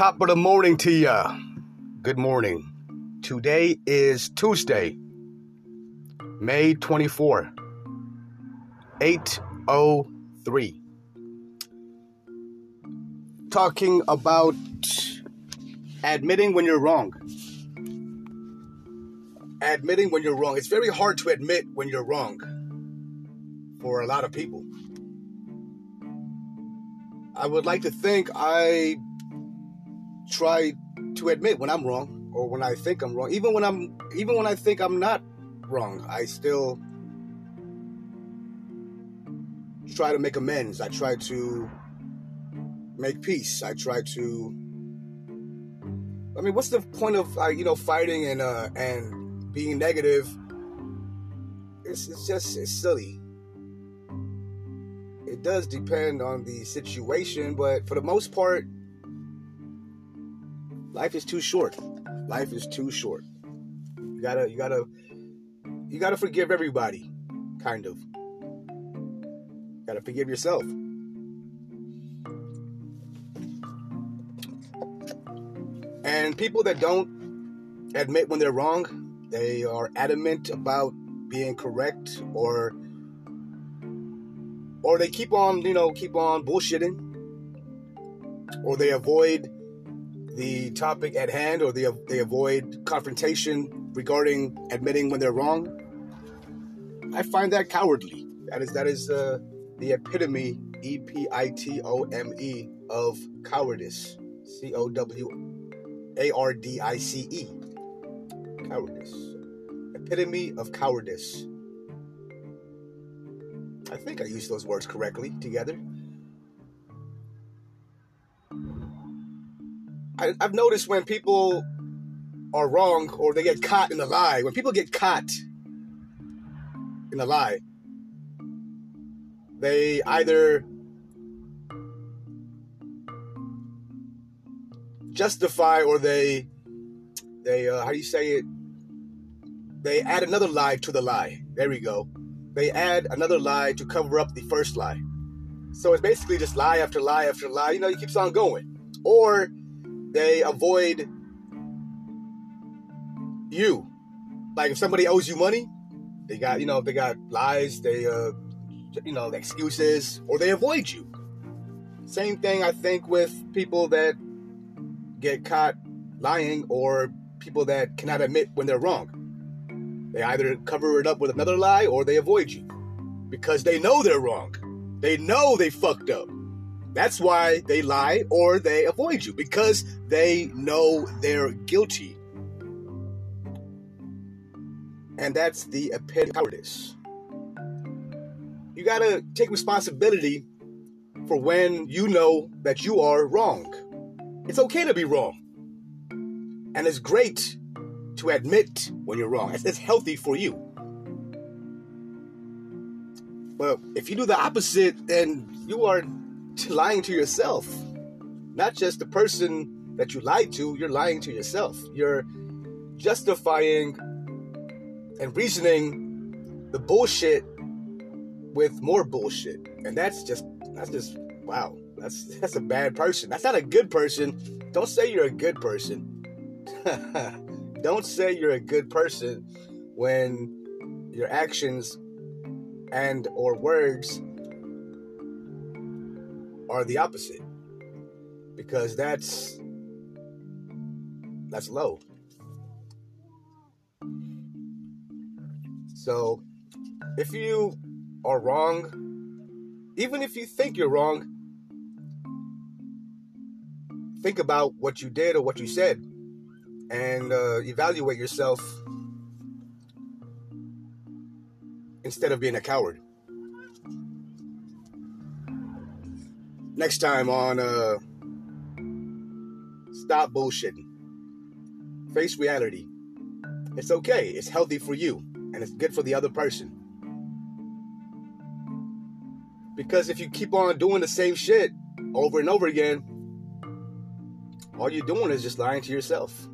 Top of the morning to ya. Good morning. Today is Tuesday, May 24, 803. Talking about admitting when you're wrong. Admitting when you're wrong. It's very hard to admit when you're wrong for a lot of people. I would like to think I try to admit when I'm wrong or when I think I'm wrong. Even when I'm even when I think I'm not wrong, I still try to make amends. I try to make peace. I try to I mean, what's the point of uh, you know fighting and uh, and being negative? It's, it's just it's silly. It does depend on the situation, but for the most part, life is too short. Life is too short. You gotta, you gotta, you gotta forgive everybody, kind of. You gotta forgive yourself. And people that don't admit when they're wrong, they are adamant about being correct or or they keep on, you know, keep on bullshitting or they avoid the topic at hand or they, they avoid confrontation regarding admitting when they're wrong. I find that cowardly. That is that is uh, the epitome, E P I T O M E, of cowardice. C O W A R D I C E. Cowardice. Epitome of cowardice. I think I used those words correctly together. I, I've noticed when people are wrong or they get caught in a lie, when people get caught in a lie, they either justify or they they uh, how do you say it? They add another lie to the lie. There we go. They add another lie to cover up the first lie. So it's basically just lie after lie after lie. You know, it keeps on going. Or they avoid you. Like if somebody owes you money, they got you know they got lies, they uh you know excuses, or they avoid you. Same thing I think with people that get caught lying or people that cannot admit when they're wrong. They either cover it up with another lie or they avoid you because they know they're wrong. They know they fucked up. That's why they lie or they avoid you because they know they're guilty. And that's the epitome of cowardice. You gotta take responsibility for when you know that you are wrong. It's okay to be wrong. And it's great to admit when you're wrong. It's, it's healthy for you. But if you do the opposite, then you are lying to yourself. Not just the person that you lied to, you're lying to yourself. You're justifying and reasoning the bullshit with more bullshit. And that's just that's just wow. That's that's a bad person. That's not a good person. Don't say you're a good person. Don't say you're a good person when your actions and or words are the opposite because that's that's low. So if you are wrong even if you think you're wrong think about what you did or what you said and uh, evaluate yourself instead of being a coward next time on uh stop bullshitting. Face reality. It's okay. It's healthy for you and it's good for the other person. Because if you keep on doing the same shit over and over again all you're doing is just lying to yourself